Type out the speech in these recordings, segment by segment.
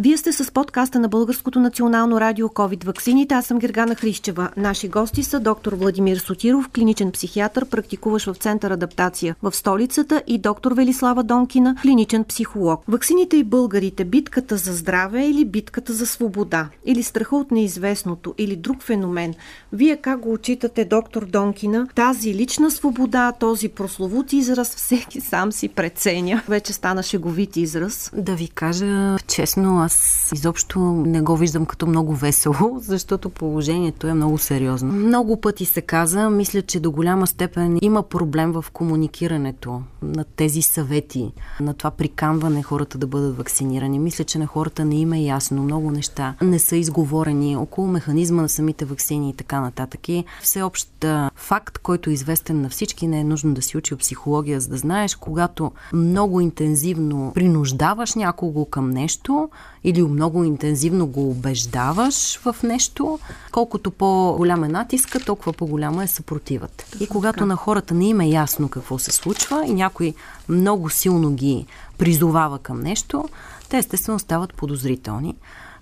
Вие сте с подкаста на Българското национално радио COVID ваксините. Аз съм Гергана Хрищева. Наши гости са доктор Владимир Сотиров, клиничен психиатър, практикуващ в Център адаптация в столицата и доктор Велислава Донкина, клиничен психолог. Ваксините и българите, битката за здраве или битката за свобода, или страха от неизвестното, или друг феномен. Вие как го отчитате, доктор Донкина? Тази лична свобода, този прословут израз, всеки сам си преценя. Вече стана шеговит израз. Да ви кажа честно, аз изобщо не го виждам като много весело, защото положението е много сериозно. Много пъти се каза, мисля, че до голяма степен има проблем в комуникирането на тези съвети, на това приканване хората да бъдат вакцинирани. Мисля, че на хората не има е ясно. Много неща не са изговорени около механизма на самите вакцини и така нататък. И всеобщ факт, който е известен на всички, не е нужно да си учил психология, за да знаеш, когато много интензивно принуждаваш някого към нещо, или много интензивно го убеждаваш в нещо, колкото по-голям е натиска, толкова по-голяма е съпротивата. И когато на хората не им е ясно какво се случва и някой много силно ги призовава към нещо, те естествено стават подозрителни.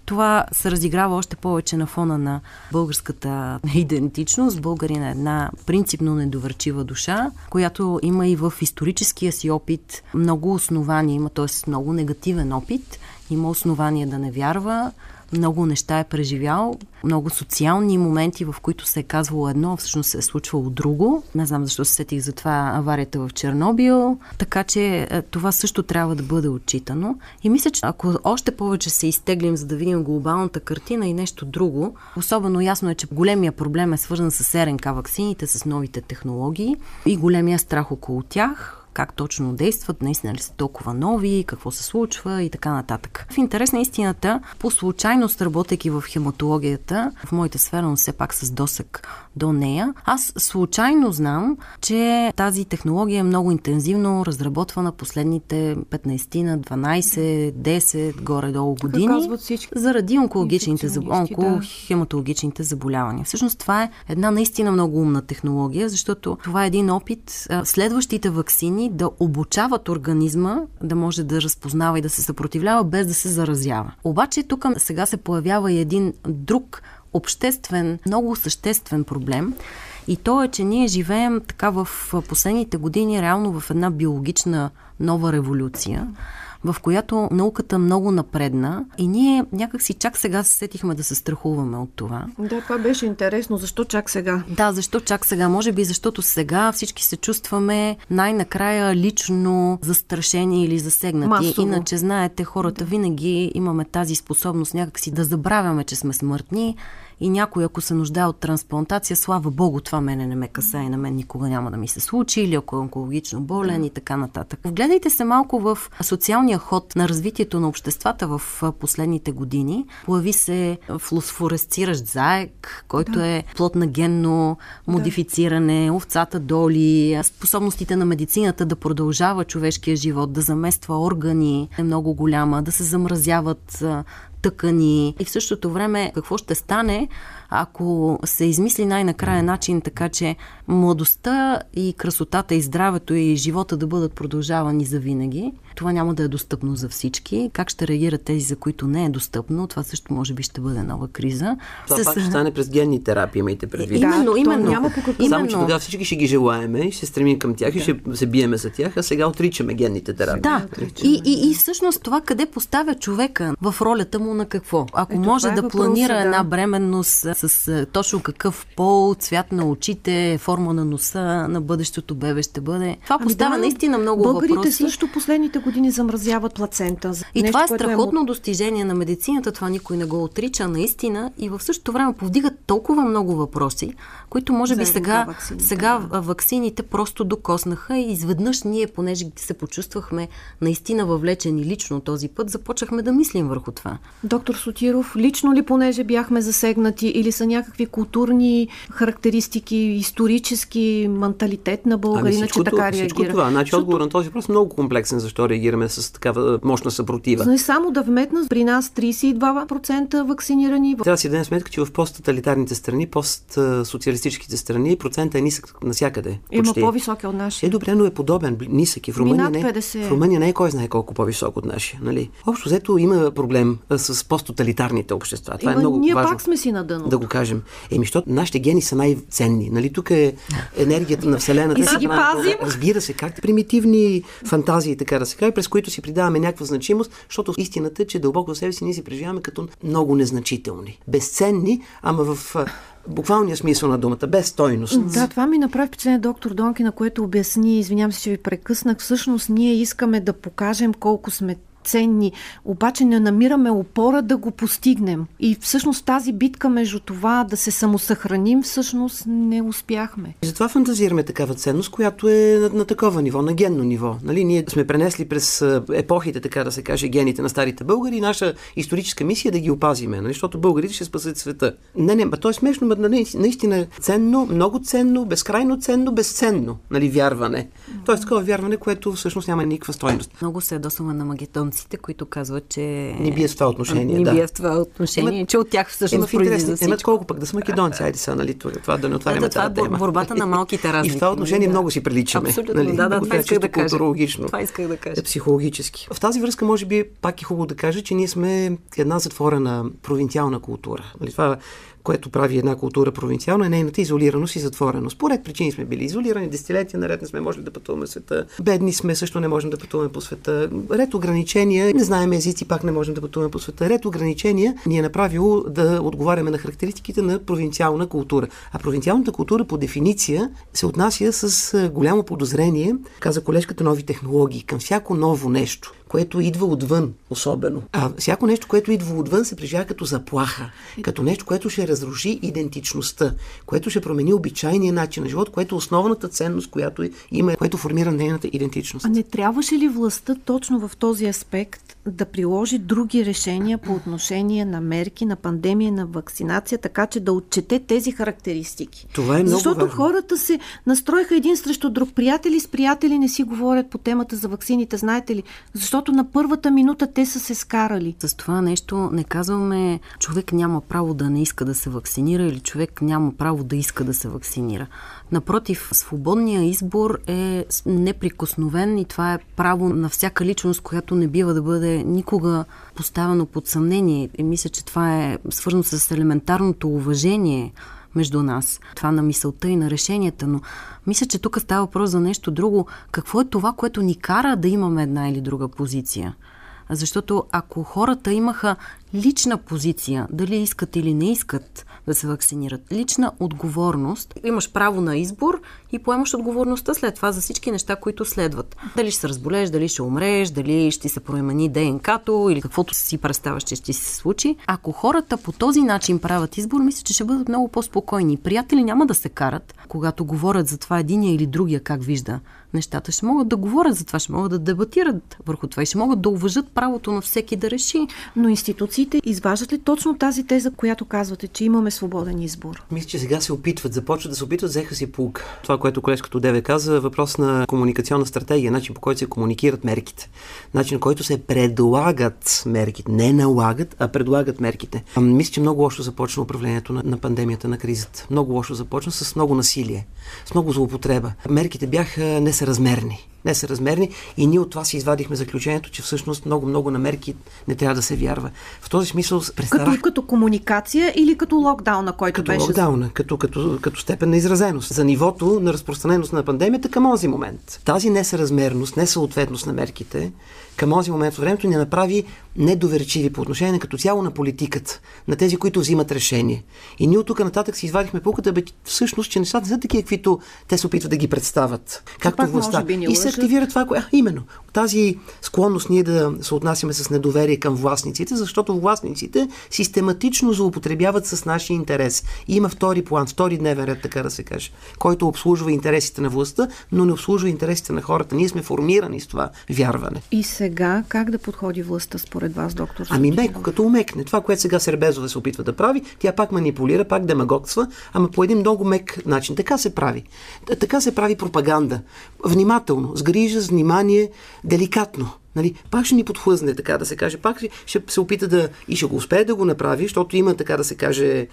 Това се разиграва още повече на фона на българската идентичност. Българин е една принципно недоверчива душа, която има и в историческия си опит много основания, има т.е. много негативен опит има основания да не вярва, много неща е преживял, много социални моменти, в които се е казвало едно, а всъщност се е случвало друго. Не знам защо се сетих за това аварията в Чернобил. Така че е, това също трябва да бъде отчитано. И мисля, че ако още повече се изтеглим, за да видим глобалната картина и нещо друго, особено ясно е, че големия проблем е свързан с РНК ваксините, с новите технологии и големия страх около тях как точно действат, наистина ли са толкова нови, какво се случва и така нататък. В интерес на истината, по случайност, работейки в хематологията, в моята сфера, но все пак с досък до нея, аз случайно знам, че тази технология е много интензивно разработвана последните 15 на 12, 10, горе-долу години. Заради онкологичните, онкохематологичните заболявания. Всъщност това е една наистина много умна технология, защото това е един опит следващите вакцини да обучават организма да може да разпознава и да се съпротивлява без да се заразява. Обаче тук сега се появява и един друг обществен, много съществен проблем. И то е, че ние живеем така в последните години реално в една биологична нова революция в която науката много напредна и ние някакси чак сега се сетихме да се страхуваме от това. Да, това беше интересно. Защо чак сега? Да, защо чак сега? Може би защото сега всички се чувстваме най-накрая лично застрашени или засегнати. Масово. Иначе, знаете, хората винаги имаме тази способност някакси да забравяме, че сме смъртни и някой, ако се нуждае от трансплантация, слава Богу, това мене не ме каса и на мен никога няма да ми се случи, или ако е онкологично болен и така нататък. Вгледайте се малко в социалния ход на развитието на обществата в последните години. Появи се флосфоресциращ заек, който да. е плод на генно модифициране, да. овцата доли, способностите на медицината да продължава човешкия живот, да замества органи е много голяма, да се замразяват тъкани. И в същото време какво ще стане, ако се измисли най-накрая начин така, че младостта и красотата и здравето и живота да бъдат продължавани за винаги, това няма да е достъпно за всички. Как ще реагират тези, за които не е достъпно? Това също може би ще бъде нова криза. Това С... пак ще стане през генни терапии, имайте предвид. Именно, да, именно. Няма по какъв... Само, че тогава всички ще ги желаеме и ще се стремим към тях да. и ще се биеме за тях, а сега отричаме генните терапии. Да, и, и, и всъщност това къде поставя човека в ролята му на какво? Ако Ето, може да е планира да. една бременност с точно какъв пол, цвят на очите, форма на носа на бъдещото бебе ще бъде. Това ами поставя да, наистина много българите въпроси. Българите също последните години замразяват плацента. И нещо, това е страхотно е... достижение на медицината, това никой не го отрича наистина и в същото време повдигат толкова много въпроси, които може би сега, ваксините, сега да. ваксините просто докоснаха и изведнъж ние, понеже се почувствахме наистина въвлечени лично този път, започнахме да мислим върху това. Доктор Сотиров, лично ли понеже бяхме засегнати или или са някакви културни характеристики, исторически менталитет на българина, ами че така реагира? Всичко това. Значи Защото... отговор на този въпрос е много комплексен, защо реагираме с такава мощна съпротива. Но само да вметна при нас 32% вакцинирани. Трябва да си дадем сметка, че в посттоталитарните страни, постсоциалистическите страни, процентът е нисък навсякъде. Има по-висок от нашия. Е, добре, но е подобен, нисък. И в Румъния, не, в Румъния не е кой знае колко по-висок от нашия. Нали? Общо взето има проблем с посттоталитарните общества. Това е Има, е много ние важно. пак сме си на дъно. Да го кажем. Еми, защото нашите гени са най-ценни. Нали? Тук е енергията на Вселената. И си ги пазим. Разбира се, как примитивни фантазии, така да се каже, през които си придаваме някаква значимост, защото истината е, че дълбоко в себе си ние си преживяваме като много незначителни. Безценни, ама в буквалния смисъл на думата, без стойност. Да, това ми направи впечатление доктор Донки, на което обясни, извинявам се, че ви прекъснах, всъщност ние искаме да покажем колко сме ценни, обаче не намираме опора да го постигнем. И всъщност тази битка между това да се самосъхраним, всъщност не успяхме. И затова фантазираме такава ценност, която е на, на такова ниво, на генно ниво. Нали, ние сме пренесли през епохите, така да се каже, гените на старите българи и наша историческа мисия е да ги опазиме, нали, защото българите ще спасат света. Не, не, то е смешно, но нали, наистина ценно, много ценно, безкрайно ценно, безценно, нали, вярване. Тоест такова вярване, което всъщност няма никаква стойност. Много се ядосваме на магетонци руснаците, които казват, че... Не бие в това отношение, не да. бие в това отношение, Ема, че от тях всъщност е, произлиза Емат колко пък да са македонци, айде са, нали, това да не отваряме да, това е борбата на малките разлики. И в това отношение да. много си приличаме. Абсолютно, нали? да, да, това исках да кажа. Това исках да кажа. Психологически. В тази връзка, може би, пак е хубаво да кажа, че ние сме една затворена провинциална култура. Нали, това което прави една култура провинциална, е нейната изолираност и затвореност. Поред причини сме били изолирани, десетилетия наред не сме можели да пътуваме света. Бедни сме, също не можем да пътуваме по света. Ред ограничения, не знаем езици, пак не можем да пътуваме по света. Ред ограничения ни е направило да отговаряме на характеристиките на провинциална култура. А провинциалната култура по дефиниция се отнася с голямо подозрение, каза колежката, нови технологии, към всяко ново нещо което идва отвън, особено. А всяко нещо, което идва отвън, се преживява като заплаха, като нещо, което ще разруши идентичността, което ще промени обичайния начин на живот, което е основната ценност, която има, което формира нейната идентичност. А не трябваше ли властта точно в този аспект да приложи други решения по отношение на мерки, на пандемия, на вакцинация, така че да отчете тези характеристики. Това е много Защото важно. хората се настроиха един срещу друг. Приятели с приятели не си говорят по темата за вакцините, знаете ли? Защото на първата минута те са се скарали. С това нещо не казваме човек няма право да не иска да се вакцинира или човек няма право да иска да се вакцинира. Напротив, свободният избор е неприкосновен и това е право на всяка личност, която не бива да бъде никога поставено под съмнение. И мисля, че това е свързано с елементарното уважение между нас. Това на мисълта и на решенията, но мисля, че тук става въпрос за нещо друго. Какво е това, което ни кара да имаме една или друга позиция? Защото ако хората имаха лична позиция, дали искат или не искат да се вакцинират, лична отговорност, имаш право на избор и поемаш отговорността след това за всички неща, които следват. Дали ще се разболееш, дали ще умреш, дали ще се промени ДНК-то или каквото си представяш, че ще се случи. Ако хората по този начин правят избор, мисля, че ще бъдат много по-спокойни. Приятели няма да се карат, когато говорят за това единия или другия как вижда нещата. Ще могат да говорят за това, ще могат да дебатират върху това и ще могат да уважат правото на всеки да реши. Но институциите изваждат ли точно тази теза, която казвате, че имаме свободен избор? Мисля, че сега се опитват, започват да се опитват, взеха си пулк. Това, което колежката Деве каза, въпрос на комуникационна стратегия, начин по който се комуникират мерките, начин който се предлагат мерките, не налагат, а предлагат мерките. Мисля, че много лошо започна управлението на, на пандемията, на кризата. Много лошо започна с много насилие, с много злоупотреба. Мерките бяха несъразмерни несъразмерни и ние от това си извадихме заключението, че всъщност много-много на мерки не трябва да се вярва. В този смисъл престарах... Като, като комуникация или като локдауна, който като беше... локдауна, като, като, като степен на изразеност. За нивото на разпространеност на пандемията към този момент. Тази несъразмерност, несъответност на мерките към този момент в времето ни направи недоверчиви по отношение като цяло на политиката, на тези, които взимат решение. И ние от тук нататък си извадихме пуката, бе, всъщност, че нещата са такива, каквито те се опитват да ги представят. Както властта. И се активира това, кое... А, именно. Тази склонност ние да се отнасяме с недоверие към властниците, защото властниците систематично злоупотребяват с нашия интерес. И има втори план, втори дневен ред, така да се каже, който обслужва интересите на властта, но не обслужва интересите на хората. Ние сме формирани с това вярване. И сега как да подходи властта според според вас, доктор? Ами меко, като умекне. Това, което сега Сербезова се опитва да прави, тя пак манипулира, пак демагогства, ама по един много мек начин. Така се прави. Така се прави пропаганда. Внимателно, с грижа, с внимание, деликатно. Нали, пак ще ни подхлъзне, така да се каже. Пак ще се опита да и ще го успее да го направи, защото има, така да се каже,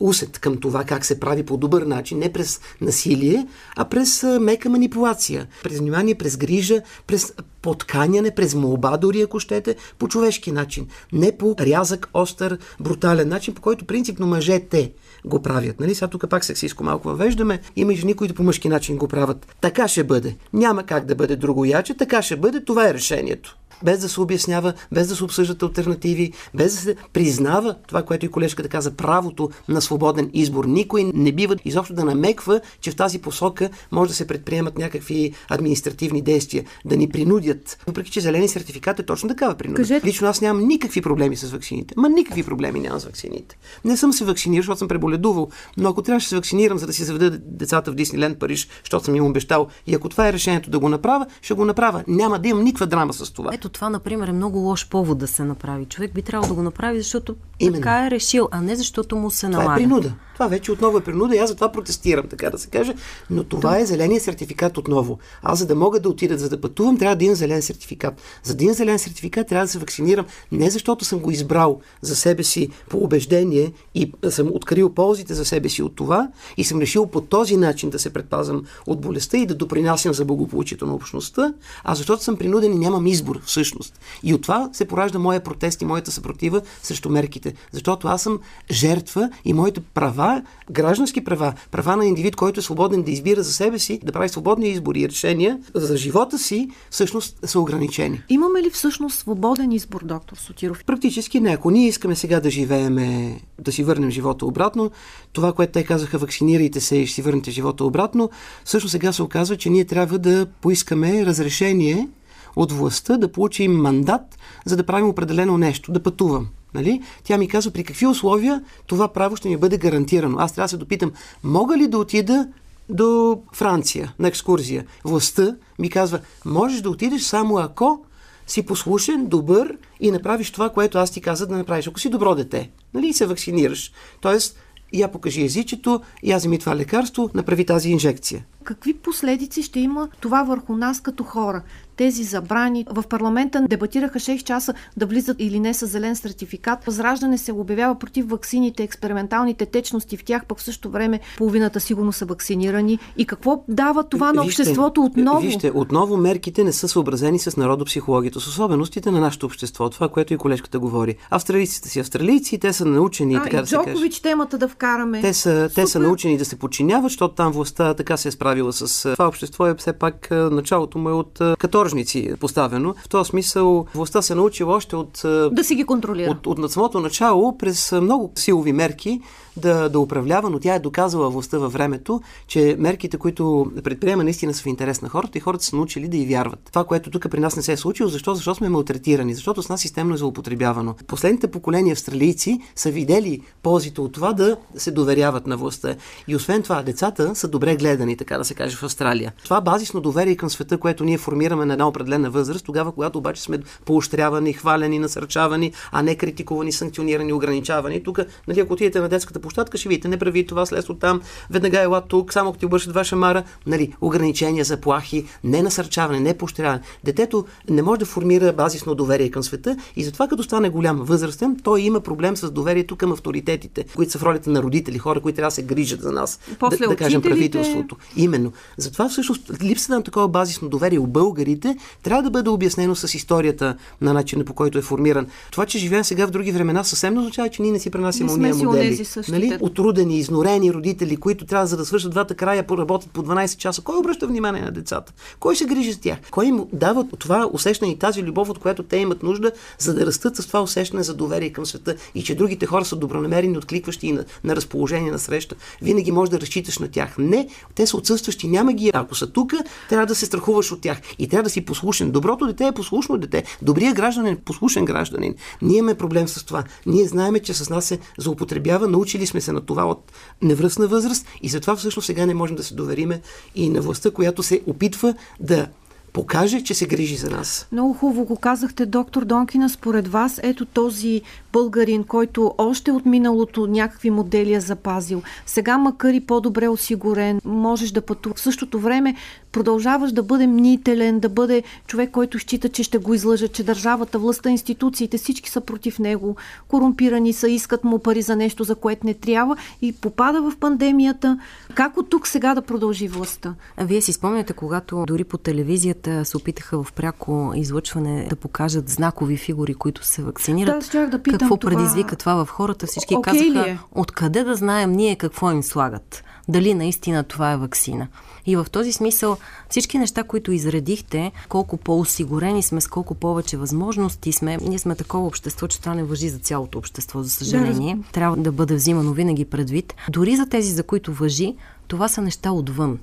усет към това как се прави по добър начин, не през насилие, а през мека манипулация. През внимание, през грижа, през подканяне, през молба дори, ако щете, по човешки начин. Не по рязък, остър, брутален начин, по който принципно мъжете го правят. Нали? Сега тук пак сексиско малко въвеждаме. Има и жени, които по мъжки начин го правят. Така ще бъде. Няма как да бъде друго яче, така ще бъде. Това е решението без да се обяснява, без да се обсъждат альтернативи, без да се признава това, което и колежката каза, правото на свободен избор. Никой не бива изобщо да намеква, че в тази посока може да се предприемат някакви административни действия, да ни принудят. Въпреки, че зелени сертификат е точно такава принуда. Кажете... Лично аз нямам никакви проблеми с вакцините. Ма никакви проблеми нямам с вакцините. Не съм се вакцинирал, защото съм преболедувал, но ако трябваше да се вакцинирам, за да си заведа децата в Дисниленд Париж, защото съм им обещал, и ако това е решението да го направя, ще го направя. Няма да имам никаква драма с това. Ето това, например, е много лош повод да се направи. Човек би трябвало да го направи, защото Именно. така е решил, а не защото му се налага. Това е принуда. Това вече отново е принуда и аз затова протестирам, така да се каже. Но това е зеления сертификат отново. Аз за да мога да отида, за да пътувам, трябва да имам зелен сертификат. За да имам зелен сертификат трябва да се вакцинирам не защото съм го избрал за себе си по убеждение и съм открил ползите за себе си от това и съм решил по този начин да се предпазвам от болестта и да допринасям за благополучието на общността, а защото съм принуден и нямам избор всъщност. И от това се поражда моя протест и моята съпротива срещу мерките. Защото аз съм жертва и моите права граждански права, права на индивид, който е свободен да избира за себе си, да прави свободни избори и решения за живота си, всъщност са ограничени. Имаме ли всъщност свободен избор, доктор Сотиров? Практически не. Ако ние искаме сега да живееме, да си върнем живота обратно, това, което те казаха, вакцинирайте се и ще си върнете живота обратно, също сега се оказва, че ние трябва да поискаме разрешение от властта да получим мандат, за да правим определено нещо, да пътувам. Нали? Тя ми казва при какви условия това право ще ми бъде гарантирано. Аз трябва да се допитам, мога ли да отида до Франция на екскурзия? Властта ми казва, можеш да отидеш само ако си послушен, добър и направиш това, което аз ти каза да направиш. Ако си добро дете, нали, и се вакцинираш. Тоест, я покажи езичето, я вземи това лекарство, направи тази инжекция. Какви последици ще има това върху нас като хора? тези забрани. В парламента дебатираха 6 часа да влизат или не с зелен сертификат. Възраждане се обявява против ваксините, експерименталните течности в тях, пък в същото време половината сигурно са вакцинирани. И какво дава това на обществото отново? Вижте, отново мерките не са съобразени с народопсихологията, с особеностите на нашето общество. Това, което и колежката говори. Австралийците си австралийци, те са научени, а, така и да Джокович се каже. темата да вкараме. Те са, те са научени да се подчиняват, защото там властта така се е справила с това общество. Е все пак началото му е от каторжни художници поставено. В този смисъл властта се научила още от... Да си ги контролира. От, от, от самото начало, през много силови мерки, да, да управлява, но тя е доказала властта във времето, че мерките, които предприема, наистина са в интерес на хората и хората са научили да и вярват. Това, което тук при нас не се е случило, защо? Защо сме малтретирани? Защото с нас системно е злоупотребявано. Последните поколения австралийци са видели ползите от това да се доверяват на властта. И освен това, децата са добре гледани, така да се каже, в Австралия. Това базисно доверие към света, което ние формираме на една определена възраст, тогава, когато обаче сме поощрявани, хвалени, насърчавани, а не критикувани, санкционирани, ограничавани. Тук, нали, ако отидете на детската площадка, ще видите, не прави това, след там, веднага ела тук, само ако ти обършат ваша мара, нали, ограничения, заплахи, не насърчаване, не поощряване. Детето не може да формира базисно доверие към света и затова като стане голям възрастен, той има проблем с доверието към авторитетите, които са в ролята на родители, хора, които трябва да се грижат за нас. После да, да кажем правителството. Именно. Затова всъщност липсата на такова базисно доверие у българите трябва да бъде обяснено с историята на начина по който е формиран. Това, че живеем сега в други времена, съвсем не означава, че ние не си пренасяме уния модели. Нали? Отрудени, изнорени родители, които трябва за да свършат двата края, поработят по 12 часа. Кой обръща внимание на децата? Кой се грижи за тях? Кой им дава това усещане и тази любов, от която те имат нужда, за да растат с това усещане за доверие към света и че другите хора са добронамерени, откликващи и на, на разположение на среща. Винаги можеш да разчиташ на тях. Не, те са отсъстващи, няма ги. Ако са тук, трябва да се страхуваш от тях и трябва да си послушен. Доброто дете е послушно дете. Добрият гражданин е послушен гражданин. Ние имаме проблем с това. Ние знаеме, че с нас се злоупотребява, научили сме се на това от невръстна възраст и затова всъщност сега не можем да се довериме и на властта, която се опитва да покаже, че се грижи за нас. Много хубаво го казахте, доктор Донкина. Според вас, ето този българин, който още от миналото някакви модели е запазил. Сега, макар и по-добре осигурен, можеш да пътува. В същото време продължаваш да бъде мнителен, да бъде човек, който счита, че ще го излъжа, че държавата, властта, институциите, всички са против него, корумпирани са, искат му пари за нещо, за което не трябва и попада в пандемията. Как от тук сега да продължи властта? Вие си спомняте, когато дори по телевизията се опитаха в пряко излъчване да покажат знакови фигури, които се вакцинират. Да, да питам какво това... предизвика това в хората? Всички okay казаха, е? откъде да знаем ние какво им слагат? Дали наистина това е вакцина? И в този смисъл всички неща, които изредихте, колко по-осигурени сме, с колко повече възможности сме, ние сме такова общество, че това не въжи за цялото общество, за съжаление. Да, Трябва да бъде взимано винаги предвид. Дори за тези, за които въжи, това са неща отвън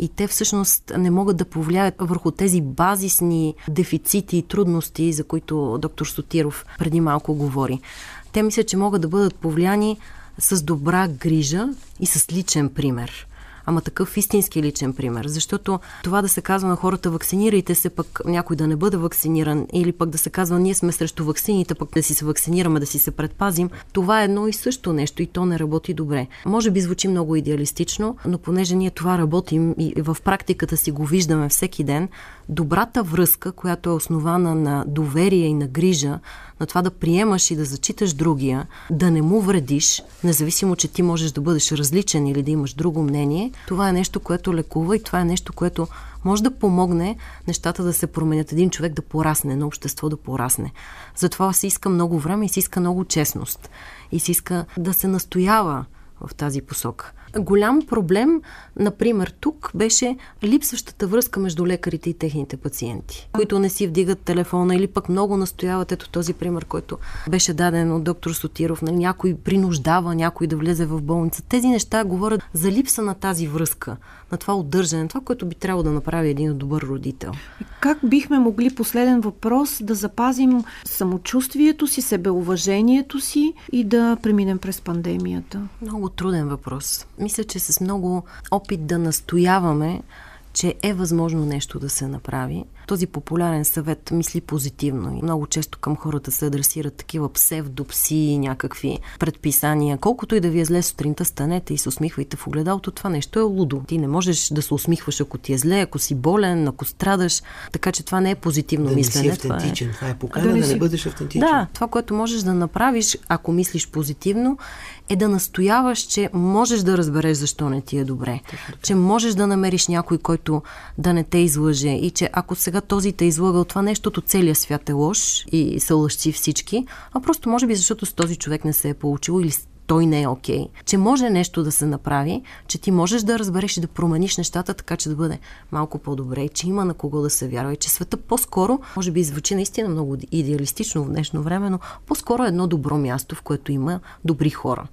и те всъщност не могат да повлияят върху тези базисни дефицити и трудности, за които доктор Сотиров преди малко говори. Те мислят, че могат да бъдат повлияни с добра грижа и с личен пример ама такъв истински личен пример. Защото това да се казва на хората вакцинирайте се, пък някой да не бъде вакциниран, или пък да се казва ние сме срещу вакцините, пък да си се вакцинираме, да си се предпазим, това е едно и също нещо и то не работи добре. Може би звучи много идеалистично, но понеже ние това работим и в практиката си го виждаме всеки ден, добрата връзка, която е основана на доверие и на грижа, на това да приемаш и да зачиташ другия, да не му вредиш, независимо, че ти можеш да бъдеш различен или да имаш друго мнение, това е нещо, което лекува и това е нещо, което може да помогне нещата да се променят. Един човек да порасне, на общество да порасне. Затова се иска много време и се иска много честност. И се иска да се настоява в тази посока. Голям проблем, например, тук беше липсващата връзка между лекарите и техните пациенти, които не си вдигат телефона или пък много настояват. Ето този пример, който беше даден от доктор Сотиров. Нали, някой принуждава някой да влезе в болница. Тези неща говорят за липса на тази връзка, на това удържане, това, което би трябвало да направи един добър родител. Как бихме могли, последен въпрос, да запазим самочувствието си, себеуважението си и да преминем през пандемията? Много труден въпрос мисля, че с много опит да настояваме, че е възможно нещо да се направи. Този популярен съвет мисли позитивно и много често към хората се адресират такива псевдопси, някакви предписания. Колкото и да ви е зле сутринта, станете и се усмихвайте в огледалото. Това нещо е лудо. Ти не можеш да се усмихваш, ако ти е зле, ако си болен, ако страдаш. Така че това не е позитивно да мислене. Не си автентичен. Това е, това е покана да, да не, си... бъдеш автентичен. Да, това, което можеш да направиш, ако мислиш позитивно, е да настояваш, че можеш да разбереш защо не ти е добре. Че можеш да намериш някой, който да не те излъже и че ако сега този те излъгал това нещото, целият свят е лош и са лъжци всички, а просто може би защото с този човек не се е получило или той не е окей, okay, че може нещо да се направи, че ти можеш да разбереш и да промениш нещата така, че да бъде малко по-добре, че има на кого да се вярва и че света по-скоро, може би звучи наистина много идеалистично в днешно време, но по-скоро е едно добро място, в което има добри хора.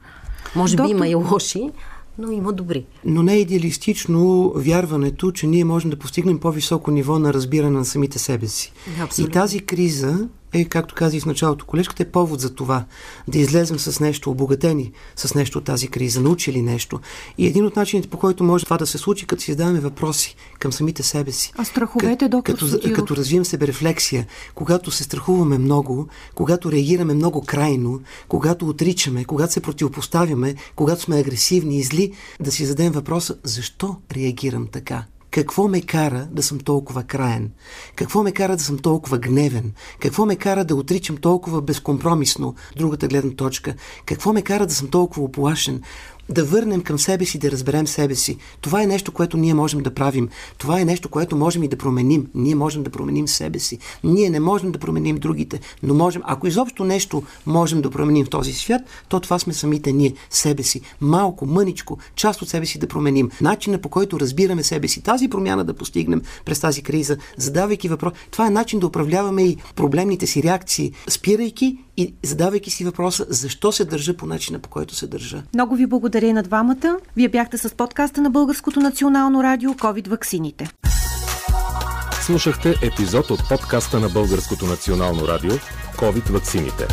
Може Доктор... би има и лоши, но има добри. Но не е идеалистично вярването, че ние можем да постигнем по-високо ниво на разбиране на самите себе си. Абсолютно. И тази криза е, както каза и в началото колежката, е повод за това да излезем с нещо, обогатени с нещо от тази криза, научили нещо. И един от начините, по който може това да се случи, като си задаваме въпроси към самите себе си. А страховете, доктор като, като, като развием себе рефлексия, когато се страхуваме много, когато реагираме много крайно, когато отричаме, когато се противопоставяме, когато сме агресивни и зли, да си зададем въпроса, защо реагирам така? Какво ме кара да съм толкова краен? Какво ме кара да съм толкова гневен? Какво ме кара да отричам толкова безкомпромисно другата гледна точка? Какво ме кара да съм толкова оплашен? Да върнем към себе си, да разберем себе си. Това е нещо, което ние можем да правим. Това е нещо, което можем и да променим. Ние можем да променим себе си. Ние не можем да променим другите, но можем, ако изобщо нещо можем да променим в този свят, то това сме самите ние, себе си. Малко, мъничко, част от себе си да променим. Начина по който разбираме себе си, тази промяна да постигнем през тази криза, задавайки въпрос. Това е начин да управляваме и проблемните си реакции, спирайки и задавайки си въпроса защо се държа по начина по който се държа. Много ви благодаря на двамата. Вие бяхте с подкаста на Българското национално радио COVID ваксините. Слушахте епизод от подкаста на Българското национално радио COVID ваксините.